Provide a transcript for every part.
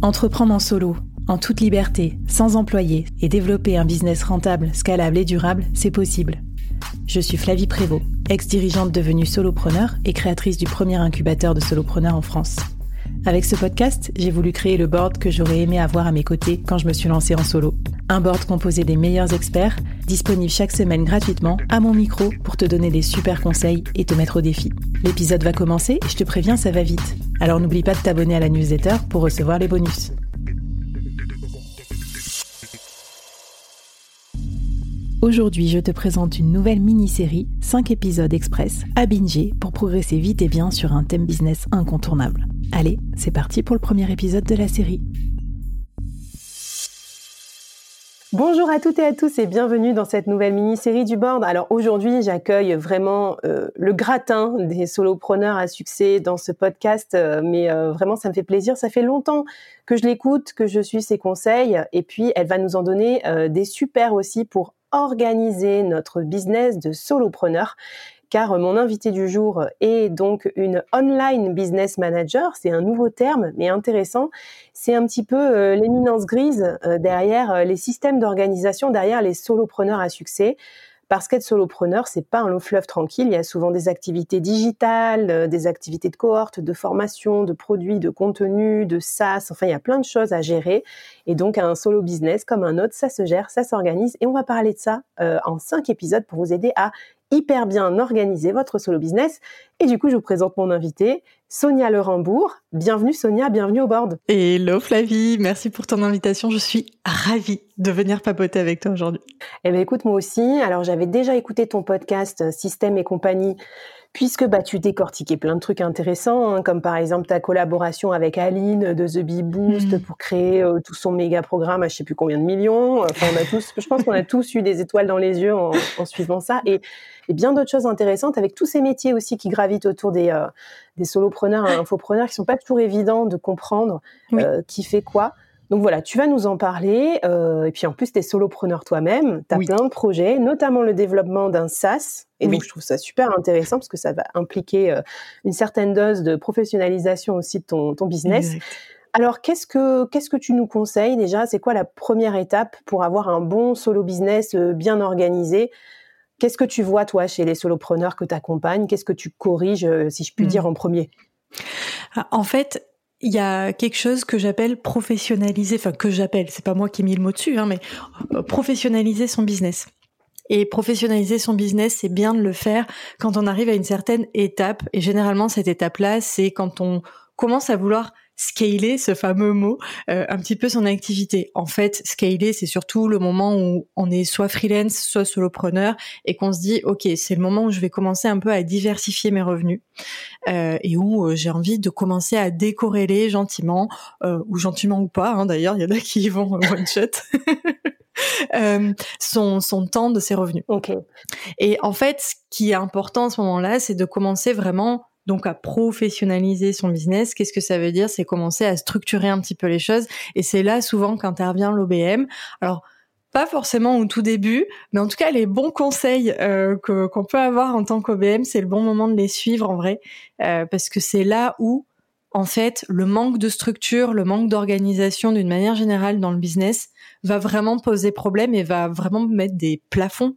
Entreprendre en solo, en toute liberté, sans employé, et développer un business rentable, scalable et durable, c'est possible. Je suis Flavie Prévost, ex-dirigeante devenue solopreneur et créatrice du premier incubateur de solopreneurs en France. Avec ce podcast, j'ai voulu créer le board que j'aurais aimé avoir à mes côtés quand je me suis lancée en solo. Un board composé des meilleurs experts, disponible chaque semaine gratuitement à mon micro pour te donner des super conseils et te mettre au défi. L'épisode va commencer je te préviens, ça va vite. Alors n'oublie pas de t'abonner à la newsletter pour recevoir les bonus. Aujourd'hui, je te présente une nouvelle mini-série, 5 épisodes express, à binger pour progresser vite et bien sur un thème business incontournable. Allez, c'est parti pour le premier épisode de la série. Bonjour à toutes et à tous et bienvenue dans cette nouvelle mini-série du board. Alors aujourd'hui, j'accueille vraiment euh, le gratin des solopreneurs à succès dans ce podcast, euh, mais euh, vraiment ça me fait plaisir. Ça fait longtemps que je l'écoute, que je suis ses conseils et puis elle va nous en donner des super aussi pour organiser notre business de solopreneur car mon invité du jour est donc une online business manager. C'est un nouveau terme, mais intéressant. C'est un petit peu euh, l'éminence grise euh, derrière euh, les systèmes d'organisation, derrière les solopreneurs à succès. Parce qu'être solopreneur, c'est pas un long fleuve tranquille. Il y a souvent des activités digitales, des activités de cohorte, de formation, de produits, de contenu, de SaaS. Enfin, il y a plein de choses à gérer. Et donc, un solo business comme un autre, ça se gère, ça s'organise. Et on va parler de ça en cinq épisodes pour vous aider à hyper bien organiser votre solo business. Et du coup, je vous présente mon invité, Sonia Lerembourg. Bienvenue Sonia, bienvenue au board. Hello Flavie, merci pour ton invitation. Je suis ravie de venir papoter avec toi aujourd'hui. Eh bien écoute, moi aussi. Alors j'avais déjà écouté ton podcast euh, Système et compagnie puisque bah, tu décortiquais plein de trucs intéressants, hein, comme par exemple ta collaboration avec Aline de The Bee Boost mmh. pour créer euh, tout son méga programme à je sais plus combien de millions. Enfin, on a tous, je pense qu'on a tous eu des étoiles dans les yeux en, en suivant ça. Et et bien d'autres choses intéressantes avec tous ces métiers aussi qui gravitent autour des, euh, des solopreneurs et infopreneurs qui sont pas toujours évidents de comprendre euh, qui fait quoi. Donc voilà, tu vas nous en parler. Euh, et puis en plus, tu es solopreneur toi-même. Tu as plein de projets, notamment le développement d'un SaaS. Et donc je trouve ça super intéressant parce que ça va impliquer euh, une certaine dose de professionnalisation aussi de ton, ton business. Alors, qu'est-ce que qu'est-ce que tu nous conseilles déjà? C'est quoi la première étape pour avoir un bon solo business euh, bien organisé? Qu'est-ce que tu vois, toi, chez les solopreneurs que tu accompagnes Qu'est-ce que tu corriges, si je puis dire, hmm. en premier? Ah, En fait, il y a quelque chose que j'appelle professionnaliser, enfin que j'appelle, c'est pas moi qui ai mis le mot dessus, hein, mais euh, professionnaliser son business. Et professionnaliser son business, c'est bien de le faire quand on arrive à une certaine étape. Et généralement, cette étape-là, c'est quand on commence à vouloir scaler, ce fameux mot, euh, un petit peu son activité. En fait, scaler, c'est surtout le moment où on est soit freelance, soit solopreneur, et qu'on se dit, ok, c'est le moment où je vais commencer un peu à diversifier mes revenus, euh, et où euh, j'ai envie de commencer à décorréler gentiment, ou gentiment ou pas. Hein, D'ailleurs, il y en a qui vont one shot. son, son temps de ses revenus. Ok. Et en fait, ce qui est important à ce moment-là, c'est de commencer vraiment donc à professionnaliser son business. Qu'est-ce que ça veut dire? C'est commencer à structurer un petit peu les choses. Et c'est là souvent qu'intervient l'OBM. Alors, pas forcément au tout début, mais en tout cas les bons conseils euh, qu'on peut avoir en tant qu'OBM, c'est le bon moment de les suivre en vrai, euh, parce que c'est là où en fait le manque de structure, le manque d'organisation d'une manière générale dans le business va vraiment poser problème et va vraiment mettre des plafonds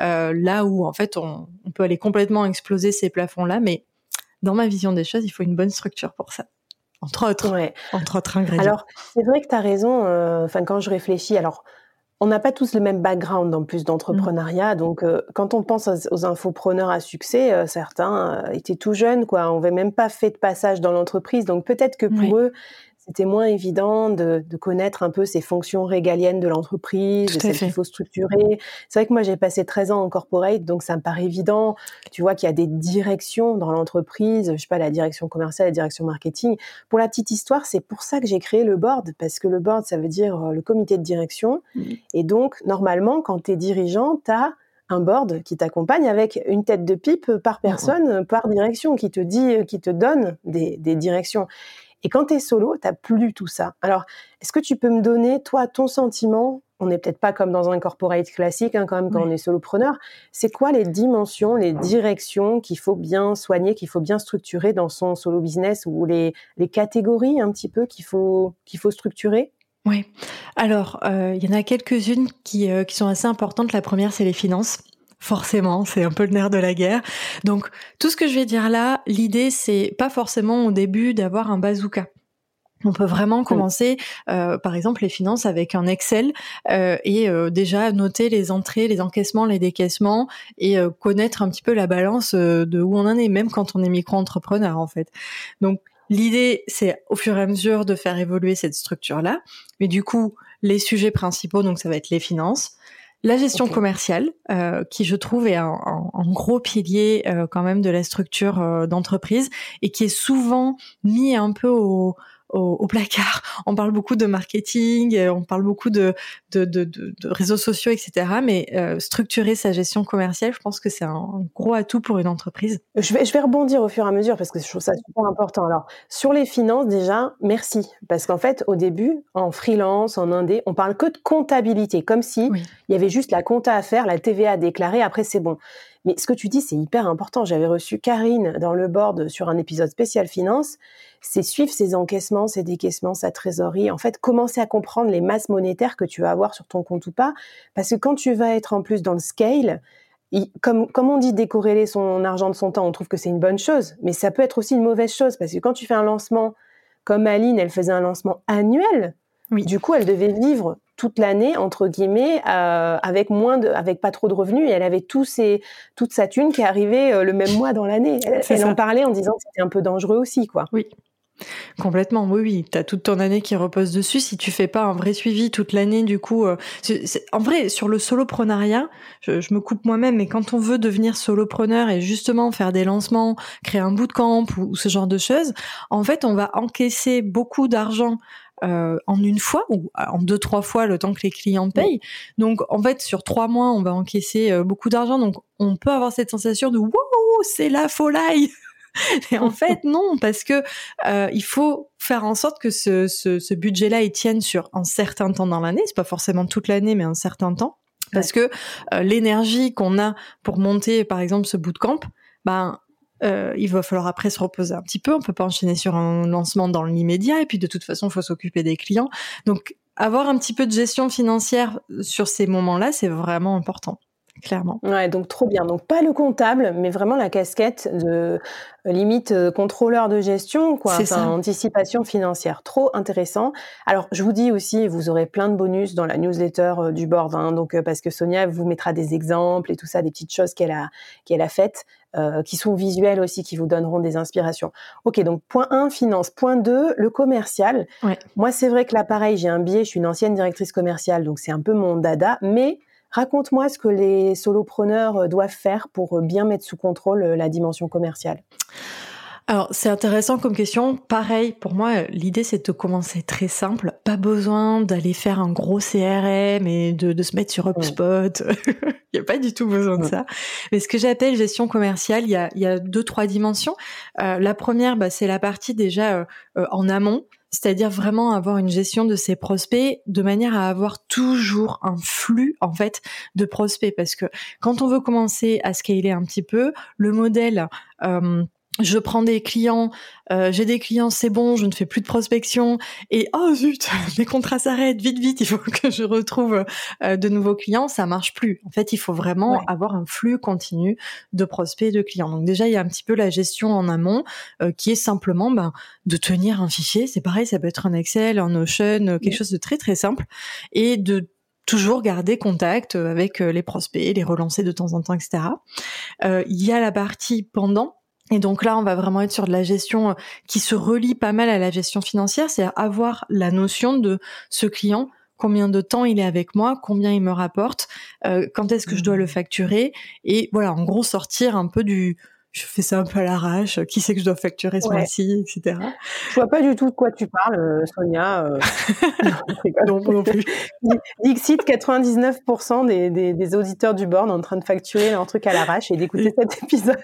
euh, là où en fait on, on peut aller complètement exploser ces plafonds là, mais dans ma vision des choses, il faut une bonne structure pour ça. Entre autres, entre autres ingrédients. Alors, c'est vrai que tu as raison. Euh, quand je réfléchis, alors, on n'a pas tous le même background en plus d'entrepreneuriat. Mm. Donc, euh, quand on pense aux, infopreneurs à succès, euh, certains étaient tout jeunes, quoi. On n'avait même pas fait de passage dans l'entreprise. Donc, peut-être que pour eux, c'était moins évident de, de, connaître un peu ces fonctions régaliennes de l'entreprise, de celles qu'il faut structurer. C'est vrai que moi, j'ai passé 13 ans en corporate, donc ça me paraît évident. Tu vois qu'il y a des directions dans l'entreprise, je sais pas, la direction commerciale, la direction marketing. Pour la petite histoire, c'est pour ça que j'ai créé le board, parce que le board, ça veut dire euh, le comité de direction. Mmh. Et donc, normalement, quand tu es dirigeant, tu as un board qui t'accompagne avec une tête de pipe par mmh. personne, par direction, qui te dit, qui te donne des, des directions. Et quand tu es solo, tu plus tout ça. Alors, est-ce que tu peux me donner, toi, ton sentiment? On n'est peut-être pas comme dans un corporate classique, hein, quand même, quand on est solopreneur. C'est quoi les dimensions, les directions qu'il faut bien soigner, qu'il faut bien structurer dans son solo business ou les, les catégories un petit peu qu'il faut, qu'il faut structurer? Oui. Alors, euh, il y en a quelques-unes qui, euh, qui sont assez importantes. La première, c'est les finances forcément, c'est un peu le nerf de la guerre. Donc tout ce que je vais dire là, l'idée c'est pas forcément au début d'avoir un bazooka. On peut vraiment commencer, euh, par exemple, les finances avec un Excel euh, et euh, déjà noter les entrées, les encaissements, les décaissements et connaître un petit peu la balance de où on en est, même quand on est micro-entrepreneur en fait. Donc l'idée, c'est au fur et à mesure de faire évoluer cette structure-là. Mais du coup, les sujets principaux, donc ça va être les finances, la gestion commerciale, euh, qui je trouve est un, gros pilier euh, quand même de la structure euh, d'entreprise et qui est souvent mis un peu au, au, placard. On parle beaucoup de marketing, euh, on parle beaucoup de, de, de, de réseaux sociaux, etc. Mais euh, structurer sa gestion commerciale, je pense que c'est un gros atout pour une entreprise. Je vais, je vais rebondir au fur et à mesure parce que je trouve ça super important. Alors, sur les finances, déjà, merci. Parce qu'en fait, au début, en freelance, en indé, on parle que de comptabilité, comme si il y avait juste la compta à faire, la TVA à déclarer, après c'est bon. Mais ce que tu dis, c'est hyper important. J'avais reçu Karine dans le board sur un épisode spécial finance. C'est suivre ses encaissements, ses décaissements, sa trésorerie. En fait, commencer à comprendre les masses monétaires que tu vas avoir sur ton compte ou pas. Parce que quand tu vas être en plus dans le scale, comme, comme on dit décorréler son argent de son temps, on trouve que c'est une bonne chose. Mais ça peut être aussi une mauvaise chose. Parce que quand tu fais un lancement, comme Aline, elle faisait un lancement annuel, oui. Du coup, elle devait vivre toute l'année entre guillemets euh, avec moins de, avec pas trop de revenus et elle avait tous ses, toute sa thune qui arrivait euh, le même mois dans l'année. Elle, en parlait en disant que c'était un peu dangereux aussi, quoi. Oui. Complètement, oui, oui. Tu as toute ton année qui repose dessus. Si tu fais pas un vrai suivi toute l'année, du coup, euh, en vrai, sur le soloprenariat, je, je me coupe moi-même, mais quand on veut devenir solopreneur et justement faire des lancements, créer un bootcamp ou, ou ce genre de choses, en fait, on va encaisser beaucoup d'argent euh, en une fois ou euh, en deux trois fois le temps que les clients payent. Donc en fait sur trois mois on va encaisser euh, beaucoup d'argent donc on peut avoir cette sensation de wow c'est la folie. Et en fait non parce que il faut faire en sorte que ce, ce, budget-là il tienne sur un certain temps dans l'année. C'est pas forcément toute l'année mais un certain temps parce que l'énergie qu'on a pour monter par exemple ce bootcamp ben euh, il va falloir après se reposer un petit peu. On peut pas enchaîner sur un lancement dans l'immédiat. Et puis de toute façon, il faut s'occuper des clients. Donc avoir un petit peu de gestion financière sur ces moments-là, c'est vraiment important clairement. Ouais, donc trop bien. Donc pas le comptable, mais vraiment la casquette de euh, limite euh, contrôleur de gestion, quoi. C'est ça. Anticipation financière. Trop intéressant. Alors je vous dis aussi, vous aurez plein de bonus dans la newsletter euh, du board, hein, donc parce que Sonia vous mettra des exemples et tout ça, des petites choses qu'elle a qu'elle a faites. qui sont visuelles aussi, qui vous donneront des inspirations. Ok, donc point 1, finance. Point 2, le commercial. Ouais. Moi, c'est vrai que là, pareil, j'ai un biais, je suis une ancienne directrice commerciale, donc c'est un peu mon dada, mais Raconte-moi ce que les solopreneurs euh, doivent faire pour euh, bien mettre sous contrôle euh, la dimension commerciale. Alors c'est intéressant comme question. Pareil, pour moi, l'idée c'est de commencer très simple. Pas besoin d'aller faire un gros CRM et de, se mettre sur HubSpot. il n'y a pas du tout besoin de ça. Mais ce que j'appelle gestion commerciale, il y a, deux trois dimensions. la première, bah, c'est la partie déjà en amont c'est-à-dire vraiment avoir une gestion de ses prospects de manière à avoir toujours un flux en fait de prospects. Parce que quand on veut commencer à scaler un petit peu, le modèle euh, je prends des clients, euh, j'ai des clients, c'est bon, je ne fais plus de prospection et oh zut, mes contrats s'arrêtent, vite vite, il faut que je retrouve euh, de nouveaux clients, ça marche plus. En fait, il faut vraiment avoir un flux continu de prospects et de clients. Donc déjà, il y a un petit peu la gestion en amont euh, qui est simplement ben, de tenir un fichier, c'est pareil, ça peut être un Excel, un Notion, quelque chose de très très simple et de toujours garder contact avec les prospects, les relancer de temps en temps, etc. Il y a la partie pendant Et donc là, on va vraiment être sur de la gestion euh, qui se relie pas mal à la gestion financière, c'est avoir la notion de ce client, combien de temps il est avec moi, combien il me rapporte, euh, quand est-ce que je dois le mmh. facturer, et voilà, en gros sortir un peu du je fais ça un peu à l'arrache, qui c'est que je dois facturer ce mois-ci, etc. Je vois pas du tout de quoi tu parles, euh, Sonia. Euh... non, non plus. Dixit, 99% des, des, des, auditeurs du board en train de facturer leur truc à l'arrache et d'écouter cet épisode.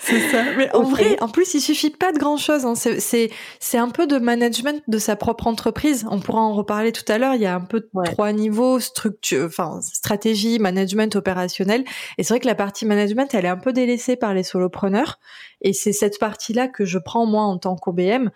C'est ça. Mais en vrai, en plus, il suffit pas de grand chose. Hein. C'est, c'est un peu de management de sa propre entreprise. On pourra en reparler tout à l'heure. Il y a un peu trois niveaux, structure, enfin, stratégie, management, opérationnel. Et c'est vrai que la partie management, elle est un peu délaissée par les solopreneurs. Et c'est cette partie-là que je prends moi en tant qu'OBM, euh,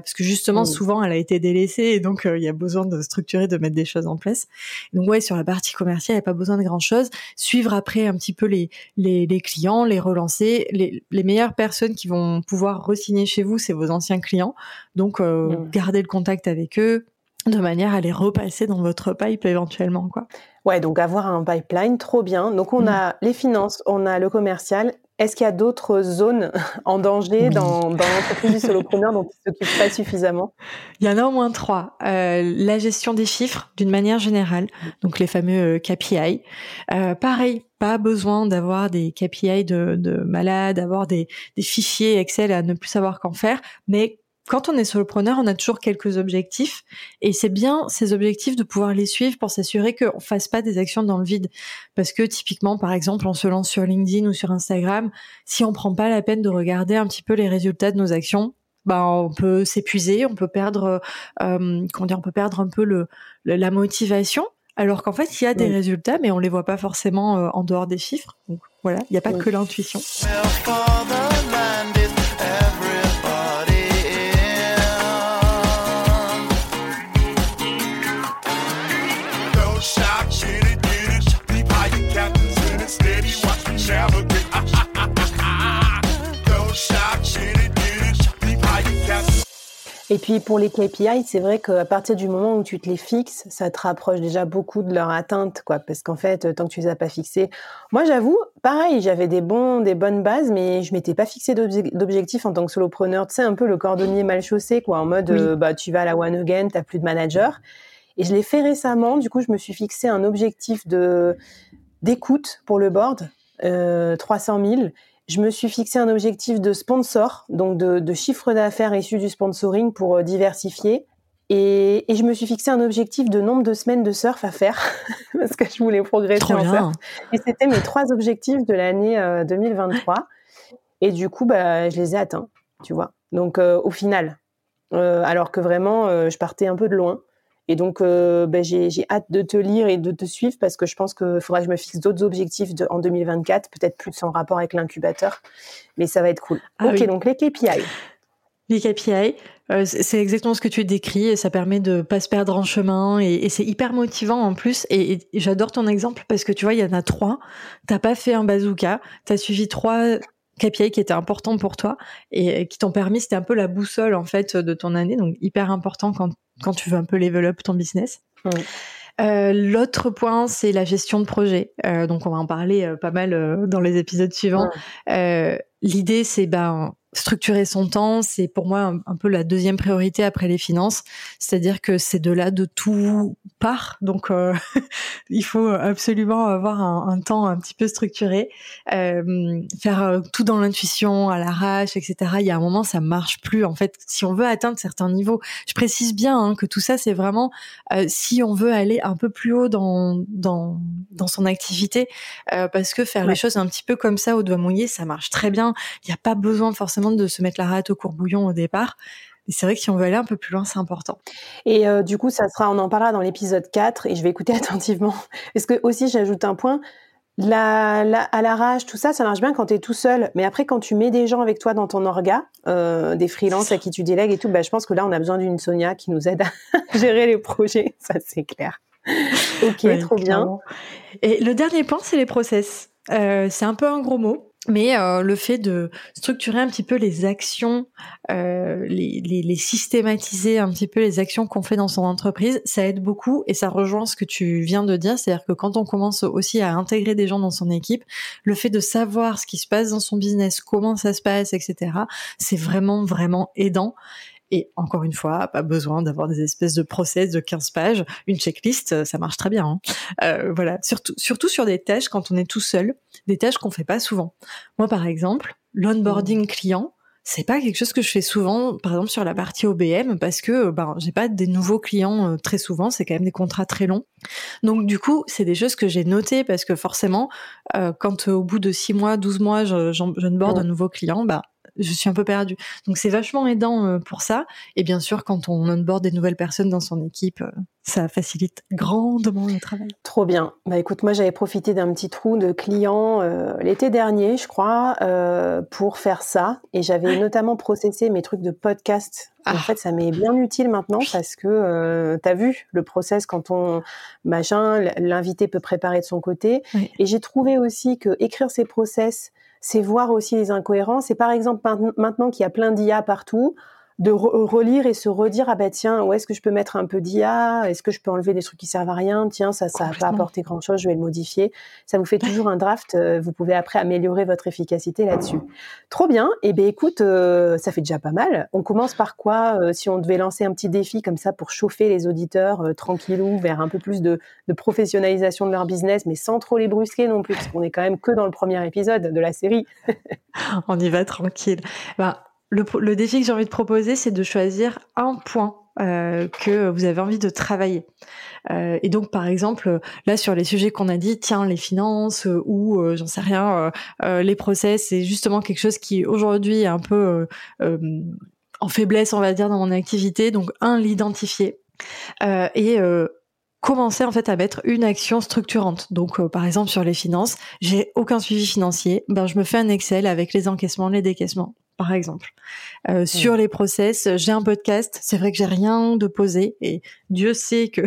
parce que justement mmh. souvent elle a été délaissée et donc euh, il y a besoin de structurer, de mettre des choses en place. Donc ouais, sur la partie commerciale, il n'y a pas besoin de grand-chose. Suivre après un petit peu les, les, les clients, les relancer. Les, les, meilleures personnes qui vont pouvoir re-signer chez vous, c'est vos anciens clients. Donc euh, mmh. garder le contact avec eux de manière à les repasser dans votre pipe éventuellement quoi. Ouais, donc avoir un pipeline, trop bien. Donc on mmh. a les finances, on a le commercial est-ce qu'il y a d'autres zones en danger dans, dans l'entreprise du solopreneur dont il ne s'occupe pas suffisamment? Il y en a au moins trois. Euh, la gestion des chiffres, d'une manière générale, donc les fameux euh, KPI. Euh, pareil, pas besoin d'avoir des KPI de, de malade, d'avoir des, des fichiers Excel à ne plus savoir qu'en faire, mais quand on est solopreneur, on a toujours quelques objectifs et c'est bien ces objectifs de pouvoir les suivre pour s'assurer qu'on fasse pas des actions dans le vide. Parce que typiquement, par exemple, on se lance sur LinkedIn ou sur Instagram, si on prend pas la peine de regarder un petit peu les résultats de nos actions, bah on peut s'épuiser, on peut perdre, euh, comment dire, on peut perdre un peu le, la motivation. Alors qu'en fait, il y a des résultats, mais on les voit pas forcément euh, en dehors des chiffres. Donc voilà, il n'y a pas que l'intuition. Et puis pour les KPI, c'est vrai qu'à partir du moment où tu te les fixes, ça te rapproche déjà beaucoup de leur atteinte, quoi. Parce qu'en fait, tant que tu les as pas fixés, moi j'avoue, pareil, j'avais des bons, des bonnes bases, mais je m'étais pas fixé d'objectifs en tant que solopreneur. Tu sais, un peu le cordonnier mal chaussé, quoi, en mode, euh, bah tu vas à la one again, t'as plus de manager. Et je l'ai fait récemment. Du coup, je me suis fixé un objectif de d'écoute pour le board, euh, 300 000 je me suis fixé un objectif de sponsor, donc de, chiffre d'affaires issu du sponsoring pour euh, diversifier. Et, je me suis fixé un objectif de nombre de semaines de surf à faire parce que je voulais progresser en surf. Et c'était mes trois objectifs de l'année 2023. Euh, et du coup, bah, je les ai atteints, tu vois. Donc euh, au final, alors que vraiment, je partais un peu de loin. Et donc, euh, ben, j'ai hâte de te lire et de te suivre parce que je pense qu'il faudra que je me fixe d'autres objectifs de, en 2024, peut-être plus en rapport avec l'incubateur, mais ça va être cool. Ah ok, donc les KPI. Les KPI, euh, c'est exactement ce que tu décris et ça permet de pas se perdre en chemin et, et c'est hyper motivant en plus. Et, et j'adore ton exemple parce que tu vois, il y en a trois. T'as pas fait un bazooka, t'as suivi trois KPI qui étaient importants pour toi et qui t'ont permis, c'était un peu la boussole en fait de ton année, donc hyper important quand quand tu veux un peu level up ton business. Euh, L'autre point, c'est la gestion de projet. Euh, donc, on va en parler euh, pas mal euh, dans les épisodes suivants. Euh, l'idée, c'est ben structurer son temps, c'est pour moi un, peu la deuxième priorité après les finances. C'est-à-dire que c'est de là de tout part. Donc, euh, il faut absolument avoir un, un, temps un petit peu structuré, euh, faire euh, tout dans l'intuition, à l'arrache, etc. Il y a un moment, ça marche plus. En fait, si on veut atteindre certains niveaux, je précise bien hein, que tout ça, c'est vraiment euh, si on veut aller un peu plus haut dans dans dans son activité, parce que faire les choses un petit peu comme ça au doigt mouillé, ça marche très bien. Il n'y a pas besoin forcément de se mettre la rate au courbouillon au départ. Et c'est vrai que si on veut aller un peu plus loin, c'est important. Et euh, du coup, ça sera, on en parlera dans l'épisode 4 et je vais écouter attentivement. Parce que aussi, j'ajoute un point. La, la, à l'arrache, tout ça, ça marche bien quand tu es tout seul. Mais après, quand tu mets des gens avec toi dans ton orga, euh, des freelances à qui tu délègues et tout, bah, je pense que là, on a besoin d'une Sonia qui nous aide à gérer les projets. Ça, c'est clair. Ok, trop bien. Et le dernier point, c'est les process. Euh, c'est un peu un gros mot. Mais euh, le fait de structurer un petit peu les actions, euh, les, les, les, systématiser un petit peu les actions qu'on fait dans son entreprise, ça aide beaucoup et ça rejoint ce que tu viens de dire, c'est-à-dire que quand on commence aussi à intégrer des gens dans son équipe, le fait de savoir ce qui se passe dans son business, comment ça se passe, etc., c'est vraiment vraiment aidant. Et encore une fois, pas besoin d'avoir des espèces de process de 15 pages. Une checklist, euh, ça marche très bien. Hein. Euh, voilà, surtout, surtout sur des tâches quand on est tout seul, des tâches qu'on fait pas souvent. Moi, par exemple, l'onboarding mmh. client, c'est pas quelque chose que je fais souvent, par exemple sur la partie OBM, parce que ben j'ai pas des nouveaux clients euh, très souvent, c'est quand même des contrats très longs. Donc du coup, c'est des choses que j'ai notées parce que forcément, quand au bout de 6 mois, 12 mois, je, je, je ne borde un nouveau client, bah je suis un peu perdue. Donc c'est vachement aidant euh, pour ça. Et bien sûr, quand on onboard des nouvelles personnes dans son équipe, euh, ça facilite grandement le travail. Trop bien. Bah écoute, moi j'avais profité d'un petit trou de clients euh, l'été dernier, je crois, pour faire ça. Et j'avais notamment processé mes trucs de podcast. En ah. fait, ça m'est bien utile maintenant parce que tu as vu le process quand on machin, l'invité peut préparer de son côté. Et j'ai trouvé aussi que écrire ces process c'est voir aussi les incohérences. Et par exemple, maintenant qu'il y a plein d'IA partout, de relire et se redire ah ben tiens où est-ce que je peux mettre un peu d'IA est-ce que je peux enlever des trucs qui servent à rien? Tiens ça ça va pas apporter grand chose je vais le modifier. Ça vous fait toujours un draft euh, vous pouvez après améliorer votre efficacité là-dessus. Trop bien. Et eh ben écoute euh, ça fait déjà pas mal. On commence par quoi euh, si on devait lancer un petit défi comme ça pour chauffer les auditeurs tranquillou vers un peu plus de, de, professionnalisation de leur business mais sans trop les brusquer non plus parce qu'on est quand même que dans le premier épisode de la série. On y va tranquille. Bah le, défi que j'ai envie de proposer, c'est de choisir un point euh, que vous avez envie de travailler. Euh, et donc, par exemple, là sur les sujets qu'on a dit, tiens, les finances euh, ou j'en sais rien, les process, c'est justement quelque chose qui aujourd'hui est un peu en faiblesse, on va dire, dans mon activité. Donc, un, l'identifier et commencer en fait à mettre une action structurante. Donc par exemple sur les finances, j'ai aucun suivi financier, ben je me fais un Excel avec les encaissements, les décaissements par exemple. Euh, sur les process, j'ai un podcast. C'est vrai que j'ai rien de posé et Dieu sait que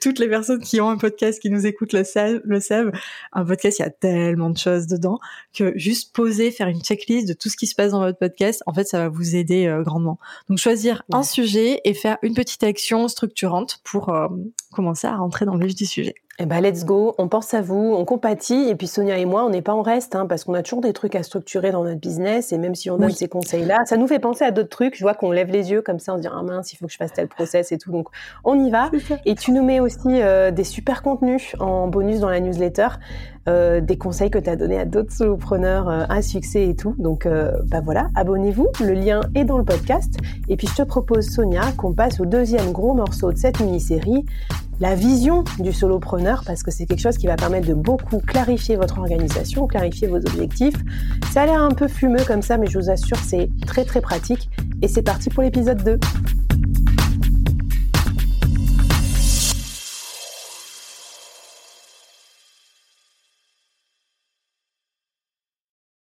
toutes les personnes qui ont un podcast, qui nous écoutent le savent, le savent. Un podcast, il y a tellement de choses dedans que juste poser, faire une checklist de tout ce qui se passe dans votre podcast, en fait, ça va vous aider euh, grandement. Donc choisir un sujet et faire une petite action structurante pour euh, commencer à rentrer dans le vif du sujet. Eh ben, let's go. On pense à vous, on compatit. Et puis, Sonia et moi, on n'est pas en reste, hein, parce qu'on a toujours des trucs à structurer dans notre business. Et même si on donne ces conseils-là, ça nous fait penser à d'autres trucs. Je vois qu'on lève les yeux comme ça, on se dit, ah mince, il faut que je fasse tel process et tout. Donc, on y va. Et tu nous mets aussi euh, des super contenus en bonus dans la newsletter. Euh, des conseils que tu as donnés à d'autres solopreneurs euh, à succès et tout. Donc, bah voilà, abonnez-vous. Le lien est dans le podcast. Et puis, je te propose, Sonia, qu'on passe au deuxième gros morceau de cette mini-série, la vision du solopreneur parce que c'est quelque chose qui va permettre de beaucoup clarifier votre organisation, clarifier vos objectifs. Ça a l'air un peu fumeux comme ça, mais je vous assure, c'est très très pratique. Et c'est parti pour l'épisode 2.